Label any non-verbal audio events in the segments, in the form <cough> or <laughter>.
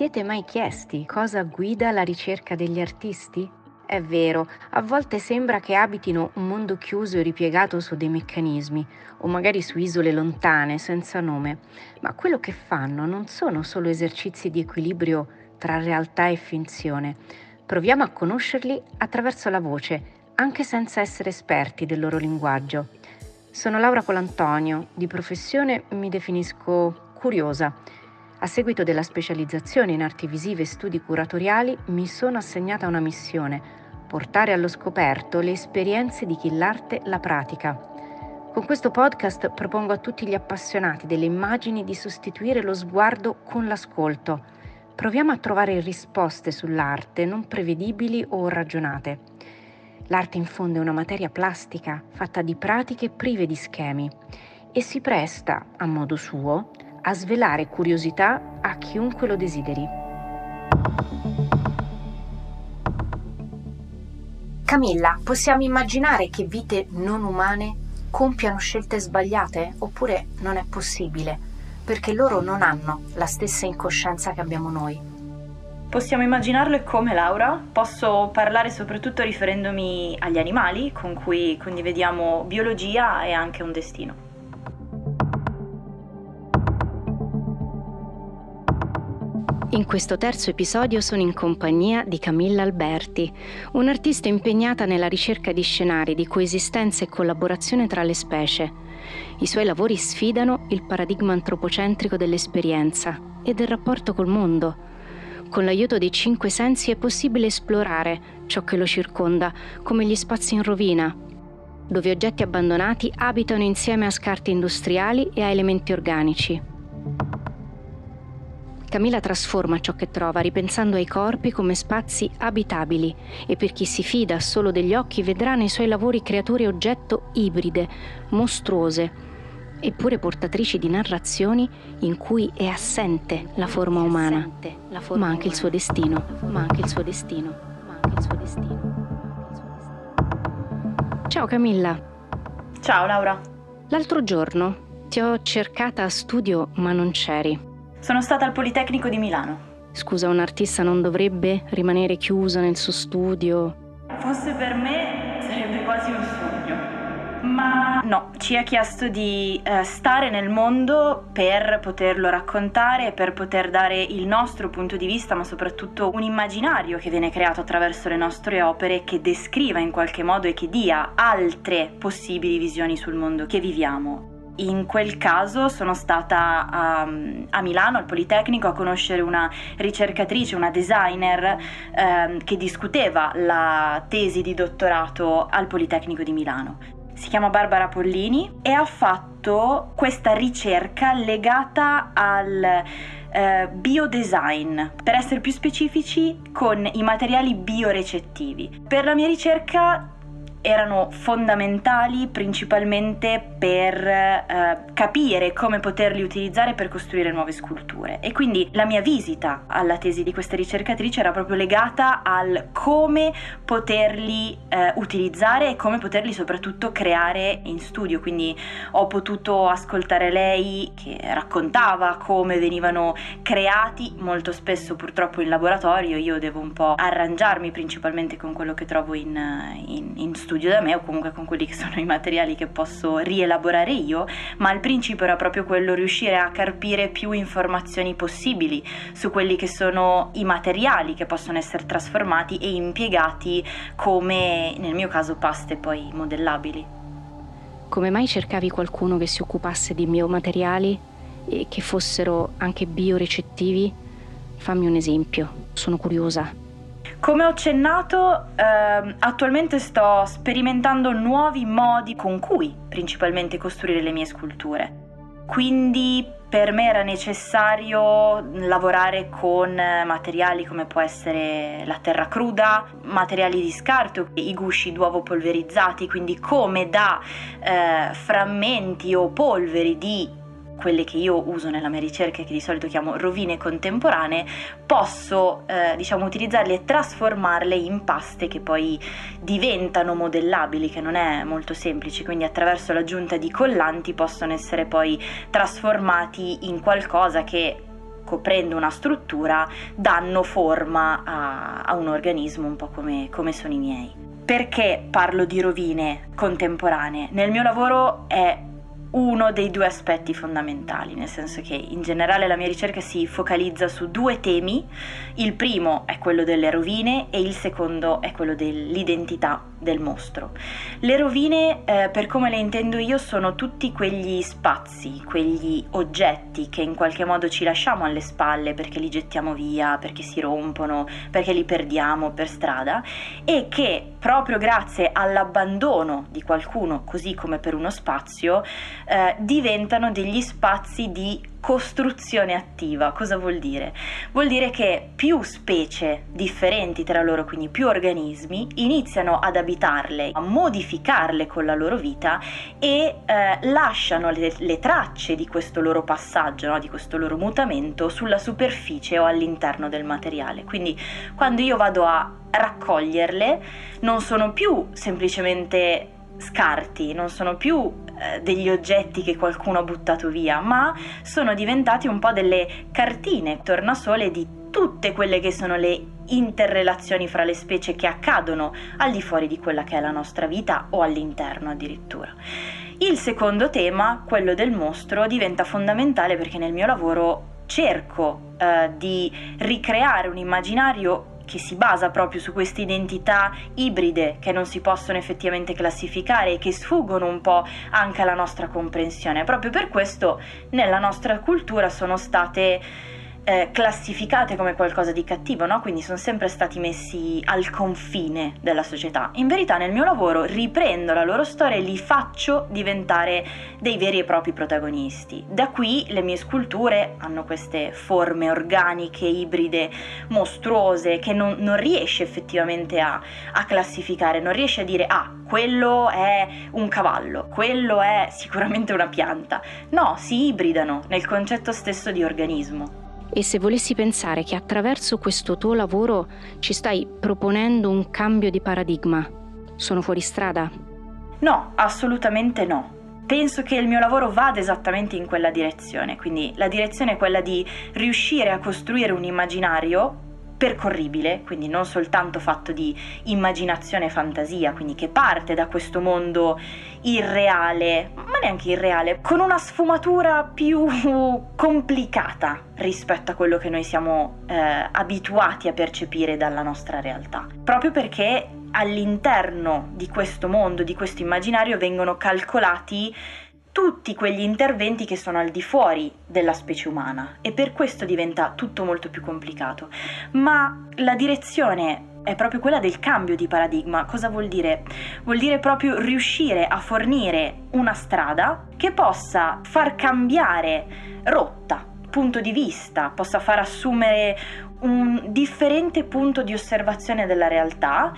siete mai chiesti cosa guida la ricerca degli artisti? È vero, a volte sembra che abitino un mondo chiuso e ripiegato su dei meccanismi, o magari su isole lontane, senza nome, ma quello che fanno non sono solo esercizi di equilibrio tra realtà e finzione. Proviamo a conoscerli attraverso la voce, anche senza essere esperti del loro linguaggio. Sono Laura Colantonio, di professione mi definisco curiosa. A seguito della specializzazione in arti visive e studi curatoriali mi sono assegnata una missione, portare allo scoperto le esperienze di chi l'arte la pratica. Con questo podcast propongo a tutti gli appassionati delle immagini di sostituire lo sguardo con l'ascolto. Proviamo a trovare risposte sull'arte non prevedibili o ragionate. L'arte in fondo è una materia plastica fatta di pratiche prive di schemi e si presta, a modo suo, a svelare curiosità a chiunque lo desideri. Camilla, possiamo immaginare che vite non umane compiano scelte sbagliate? Oppure non è possibile? Perché loro non hanno la stessa incoscienza che abbiamo noi. Possiamo immaginarlo e come Laura? Posso parlare soprattutto riferendomi agli animali con cui condivediamo biologia e anche un destino. In questo terzo episodio sono in compagnia di Camilla Alberti, un'artista impegnata nella ricerca di scenari di coesistenza e collaborazione tra le specie. I suoi lavori sfidano il paradigma antropocentrico dell'esperienza e del rapporto col mondo. Con l'aiuto dei cinque sensi è possibile esplorare ciò che lo circonda, come gli spazi in rovina, dove oggetti abbandonati abitano insieme a scarti industriali e a elementi organici. Camilla trasforma ciò che trova, ripensando ai corpi come spazi abitabili e per chi si fida solo degli occhi vedrà nei suoi lavori creature oggetto ibride, mostruose, eppure portatrici di narrazioni in cui è assente la forma umana, ma anche il suo destino, ma anche il suo destino, ma anche il suo destino. Ciao Camilla. Ciao Laura. L'altro giorno ti ho cercata a studio ma non c'eri. Sono stata al Politecnico di Milano. Scusa, un artista non dovrebbe rimanere chiuso nel suo studio? Fosse per me sarebbe quasi un sogno. Ma no, ci ha chiesto di uh, stare nel mondo per poterlo raccontare, per poter dare il nostro punto di vista, ma soprattutto un immaginario che viene creato attraverso le nostre opere che descriva in qualche modo e che dia altre possibili visioni sul mondo che viviamo in quel caso sono stata a, a, Milano, al Politecnico, a conoscere una ricercatrice, una designer eh, che discuteva la tesi di dottorato al Politecnico di Milano. Si chiama Barbara Pollini e ha fatto questa ricerca legata al eh, biodesign, per essere più specifici con i materiali biorecettivi. Per la mia ricerca erano fondamentali principalmente per eh, capire come poterli utilizzare per costruire nuove sculture. E quindi la mia visita alla tesi di questa ricercatrice era proprio legata al come poterli eh, utilizzare e come poterli soprattutto creare in studio. Quindi ho potuto ascoltare lei che raccontava come venivano creati molto spesso purtroppo in laboratorio. Io devo un po' arrangiarmi principalmente con quello che trovo in, in, in studio studio da me o comunque con quelli che sono i materiali che posso rielaborare io, ma il principio era proprio quello riuscire a carpire più informazioni possibili su quelli che sono i materiali che possono essere trasformati e impiegati come nel mio caso paste poi modellabili. Come mai cercavi qualcuno che si occupasse di biomateriali e che fossero anche biorecettivi? Fammi un esempio, sono curiosa. Come ho accennato, eh, attualmente sto sperimentando nuovi modi con cui principalmente costruire le mie sculture. Quindi per me era necessario lavorare con materiali come può essere la terra cruda, materiali di scarto, i gusci d'uovo polverizzati, quindi come da eh, frammenti o polveri di quelle che io uso nella mia ricerca, che di solito chiamo rovine contemporanee, posso eh, diciamo utilizzarle e trasformarle in paste che poi diventano modellabili, che non è molto semplice, quindi attraverso l'aggiunta di collanti possono essere poi trasformati in qualcosa che coprendo una struttura, danno forma a, a un organismo un po' come, come sono i miei. Perché parlo di rovine contemporanee? Nel mio lavoro è uno dei due aspetti fondamentali, nel senso che in generale la mia ricerca si focalizza su due temi, il primo è quello delle rovine e il secondo è quello dell'identità del mostro. Le rovine, eh, per come le intendo io, sono tutti quegli spazi, quegli oggetti che in qualche modo ci lasciamo alle spalle perché li gettiamo via, perché si rompono, perché li perdiamo per strada e che proprio grazie all'abbandono di qualcuno, così come per uno spazio, eh, diventano degli spazi di costruzione attiva. Cosa vuol dire? Vuol dire che più specie differenti tra loro, quindi più organismi, iniziano ad abitarle, a modificarle con la loro vita e eh, lasciano le, le, tracce di questo loro passaggio, no? di questo loro mutamento sulla superficie o all'interno del materiale. Quindi quando io vado a raccoglierle non sono più semplicemente scarti, non sono più eh, degli oggetti che qualcuno ha buttato via, ma sono diventati un po' delle cartine tornasole di tutte quelle che sono le interrelazioni fra le specie che accadono al di fuori di quella che è la nostra vita o all'interno addirittura. Il secondo tema, quello del mostro, diventa fondamentale perché nel mio lavoro cerco eh, di ricreare un immaginario che si basa proprio su queste identità ibride che non si possono effettivamente classificare e che sfuggono un po' anche alla nostra comprensione. Proprio per questo nella nostra cultura sono state eh, classificate come qualcosa di cattivo, no? quindi sono sempre stati messi al confine della società. In verità nel mio lavoro riprendo la loro storia e li faccio diventare dei veri e propri protagonisti. Da qui le mie sculture hanno queste forme organiche, ibride, mostruose, che non, non riesce effettivamente a, a classificare, non riesce a dire ah, quello è un cavallo, quello è sicuramente una pianta. No, si ibridano nel concetto stesso di organismo. E se volessi pensare che attraverso questo tuo lavoro ci stai proponendo un cambio di paradigma, sono fuori strada? No, assolutamente no. Penso che il mio lavoro vada esattamente in quella direzione, quindi la direzione è quella di riuscire a costruire un immaginario percorribile, quindi non soltanto fatto di immaginazione e fantasia, quindi che parte da questo mondo irreale, ma neanche irreale, con una sfumatura più complicata rispetto a quello che noi siamo eh, abituati a percepire dalla nostra realtà. Proprio perché all'interno di questo mondo, di questo immaginario, vengono calcolati tutti quegli interventi che sono al di fuori della specie umana e per questo diventa tutto molto più complicato. Ma la direzione è proprio quella del cambio di paradigma. Cosa vuol dire? Vuol dire proprio riuscire a fornire una strada che possa far cambiare rotta, punto di vista, possa far assumere un differente punto di osservazione della realtà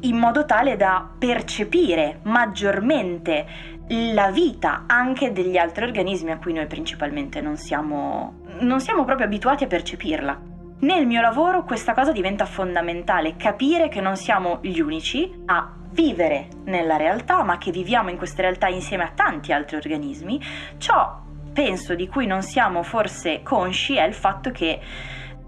in modo tale da percepire maggiormente la vita anche degli altri organismi a cui noi principalmente non siamo, non siamo proprio abituati a percepirla. Nel mio lavoro questa cosa diventa fondamentale, capire che non siamo gli unici a vivere nella realtà, ma che viviamo in questa realtà insieme a tanti altri organismi. Ciò penso di cui non siamo forse consci è il fatto che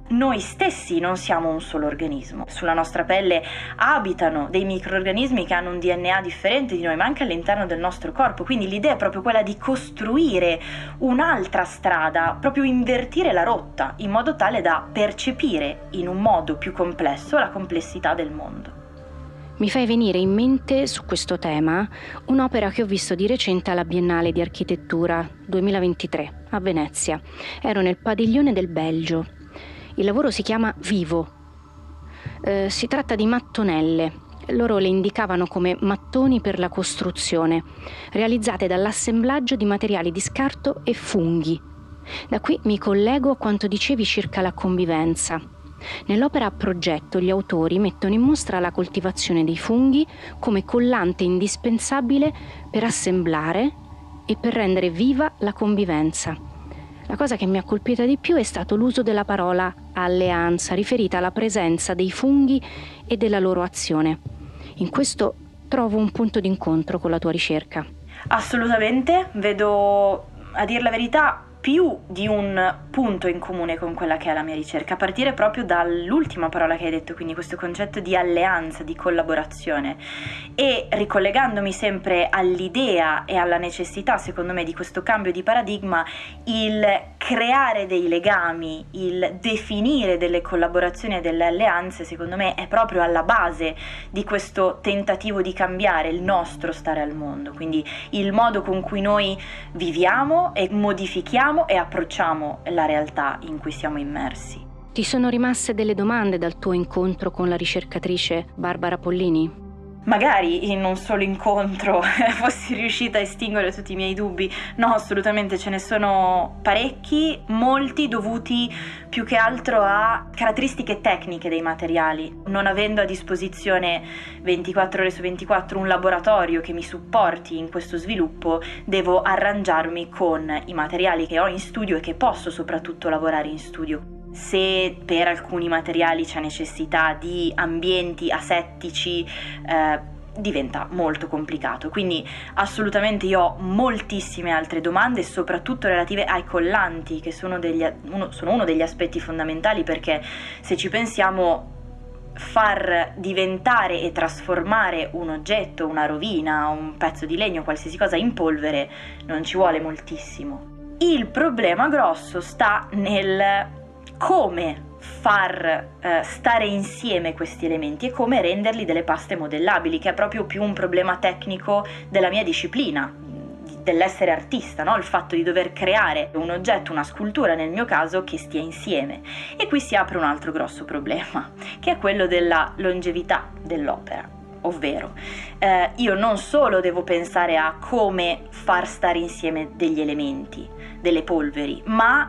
noi stessi non siamo un solo organismo. Sulla nostra pelle abitano dei microorganismi che hanno un DNA differente di noi, ma anche all'interno del nostro corpo. Quindi l'idea è proprio quella di costruire un'altra strada, proprio invertire la rotta, in modo tale da percepire in un modo più complesso la complessità del mondo. Mi fai venire in mente su questo tema un'opera che ho visto di recente alla Biennale di Architettura 2023 a Venezia. Ero nel padiglione del Belgio il lavoro si chiama Vivo. Eh, si tratta di mattonelle. Loro le indicavano come mattoni per la costruzione, realizzate dall'assemblaggio di materiali di scarto e funghi. Da qui mi collego a quanto dicevi circa la convivenza. Nell'opera a progetto gli autori mettono in mostra la coltivazione dei funghi come collante indispensabile per assemblare e per rendere viva la convivenza. La cosa che mi ha colpita di più è stato l'uso della parola alleanza, riferita alla presenza dei funghi e della loro azione. In questo trovo un punto d'incontro con la tua ricerca. Assolutamente, vedo, a dire la verità, più di un punto in comune con quella che è la mia ricerca, a partire proprio dall'ultima parola che hai detto, quindi questo concetto di alleanza, di collaborazione. E ricollegandomi sempre all'idea e alla necessità, secondo me, di questo cambio di paradigma, il creare dei legami, il definire delle collaborazioni e delle alleanze, secondo me, è proprio alla base di questo tentativo di cambiare il nostro stare al mondo, quindi il modo con cui noi viviamo e modifichiamo e approcciamo la realtà in cui siamo immersi. Ti sono rimaste delle domande dal tuo incontro con la ricercatrice Barbara Pollini? Magari in un solo incontro <laughs> fossi riuscita a estinguere tutti i miei dubbi. No, assolutamente ce ne sono parecchi, molti dovuti più che altro a caratteristiche tecniche dei materiali. Non avendo a disposizione 24 ore su 24 un laboratorio che mi supporti in questo sviluppo, devo arrangiarmi con i materiali che ho in studio e che posso soprattutto lavorare in studio se per alcuni materiali c'è necessità di ambienti asettici, eh, diventa molto complicato. Quindi assolutamente io ho moltissime altre domande, soprattutto relative ai collanti, che sono, degli, uno, sono uno degli aspetti fondamentali perché se ci pensiamo far diventare e trasformare un oggetto, una rovina, un pezzo di legno, qualsiasi cosa in polvere non ci vuole moltissimo. Il problema grosso sta nel come far eh, stare insieme questi elementi e come renderli delle paste modellabili, che è proprio più un problema tecnico della mia disciplina, dell'essere artista, no? il fatto di dover creare un oggetto, una scultura nel mio caso che stia insieme. E qui si apre un altro grosso problema, <laughs> che è quello della longevità dell'opera. Ovvero, eh, io non solo devo pensare a come far stare insieme degli elementi, delle polveri, ma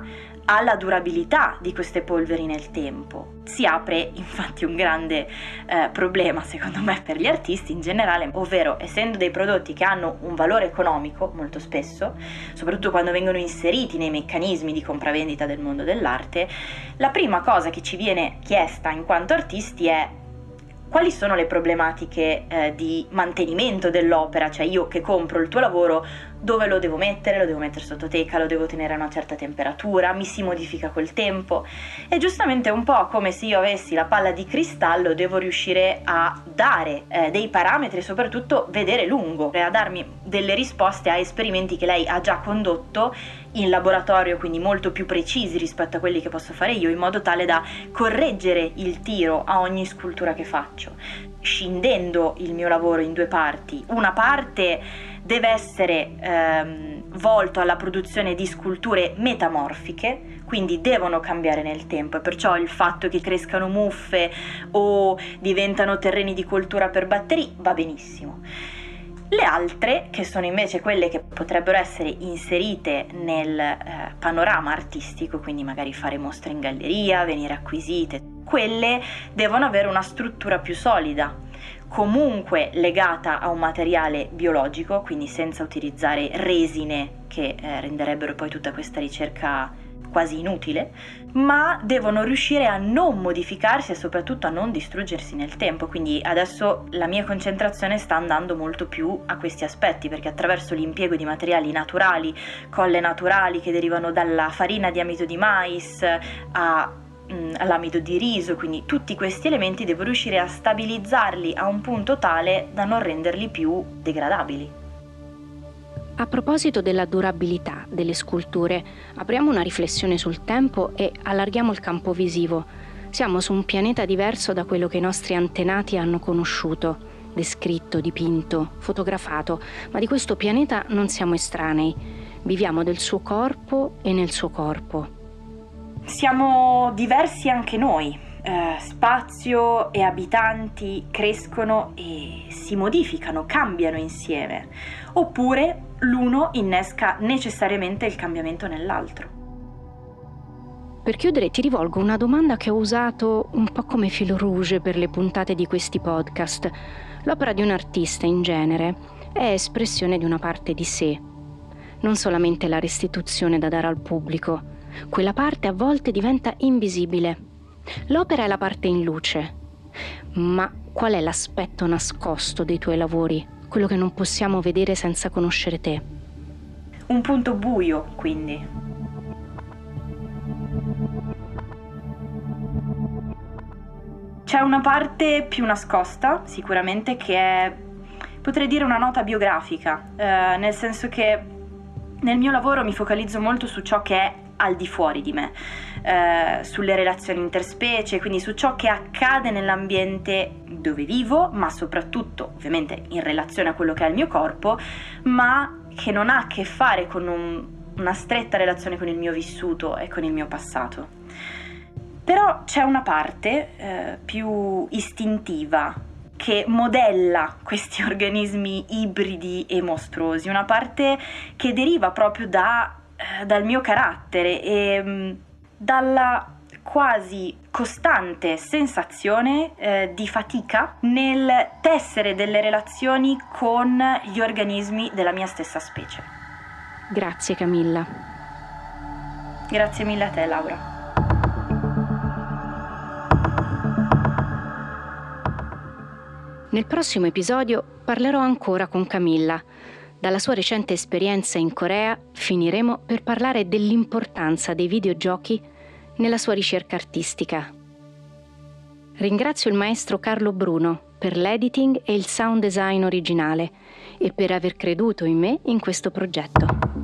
alla durabilità di queste polveri nel tempo. Si apre infatti un grande eh, problema secondo me per gli artisti in generale, ovvero essendo dei prodotti che hanno un valore economico molto spesso, soprattutto quando vengono inseriti nei meccanismi di compravendita del mondo dell'arte, la prima cosa che ci viene chiesta in quanto artisti è quali sono le problematiche eh, di mantenimento dell'opera, cioè io che compro il tuo lavoro dove lo devo mettere, lo devo mettere sotto teca, lo devo tenere a una certa temperatura, mi si modifica col tempo? E giustamente è un po' come se io avessi la palla di cristallo, devo riuscire a dare eh, dei parametri e soprattutto vedere lungo e a darmi delle risposte a esperimenti che lei ha già condotto in laboratorio, quindi molto più precisi rispetto a quelli che posso fare io, in modo tale da correggere il tiro a ogni scultura che faccio, scindendo il mio lavoro in due parti. Una parte deve essere ehm, volto alla produzione di sculture metamorfiche, quindi devono cambiare nel tempo e perciò il fatto che crescano muffe o diventano terreni di coltura per batteri va benissimo. Le altre, che sono invece quelle che potrebbero essere inserite nel eh, panorama artistico, quindi magari fare mostre in galleria, venire acquisite, quelle devono avere una struttura più solida, comunque legata a un materiale biologico, quindi senza utilizzare resine che eh, renderebbero poi tutta questa ricerca quasi inutile, ma devono riuscire a non modificarsi e soprattutto a non distruggersi nel tempo. Quindi adesso la mia concentrazione sta andando molto più a questi aspetti, perché attraverso l'impiego di materiali naturali, colle naturali che derivano dalla farina di amido di mais a Mm, all'amido di riso, quindi tutti questi elementi devo riuscire a stabilizzarli a un punto tale da non renderli più degradabili. A proposito della durabilità delle sculture, apriamo una riflessione sul tempo e allarghiamo il campo visivo. Siamo su un pianeta diverso da quello che i nostri antenati hanno conosciuto, descritto, dipinto, fotografato, ma di questo pianeta non siamo estranei. Viviamo del suo corpo e nel suo corpo siamo diversi anche noi. Eh, spazio e abitanti crescono e si modificano, cambiano insieme. Oppure l'uno innesca necessariamente il cambiamento nell'altro. Per chiudere ti rivolgo una domanda che ho usato un po' come filo rouge per le puntate di questi podcast. L'opera di un artista in genere è espressione di una parte di sé, non solamente la restituzione da dare al pubblico, quella parte a volte diventa invisibile. L'opera è la parte in luce. Ma qual è l'aspetto nascosto dei tuoi lavori, quello che non possiamo vedere senza conoscere te. Un punto buio, quindi. C'è una parte più nascosta, sicuramente, che è, potrei dire, una nota biografica, eh, nel senso che nel mio lavoro mi focalizzo molto su ciò che è al di fuori di me, eh, sulle relazioni interspecie, quindi su ciò che accade nell'ambiente dove vivo, ma soprattutto ovviamente in relazione a quello che è il mio corpo, ma che non ha a che fare con un, una stretta relazione con il mio vissuto e con il mio passato. Però c'è una parte eh, più istintiva che modella questi <laughs> organismi ibridi e mostruosi, una parte che deriva proprio da, dal mio carattere e mh, mm, dalla quasi costante sensazione eh, di fatica nel tessere delle relazioni con gli organismi della mia stessa specie. Grazie Camilla. Grazie mille a te Laura. Nel prossimo episodio parlerò ancora con Camilla. Dalla sua recente esperienza in Corea finiremo per parlare dell'importanza dei videogiochi nella sua ricerca artistica. Ringrazio il maestro Carlo Bruno per l'editing e il sound design originale e per aver creduto in me in questo progetto.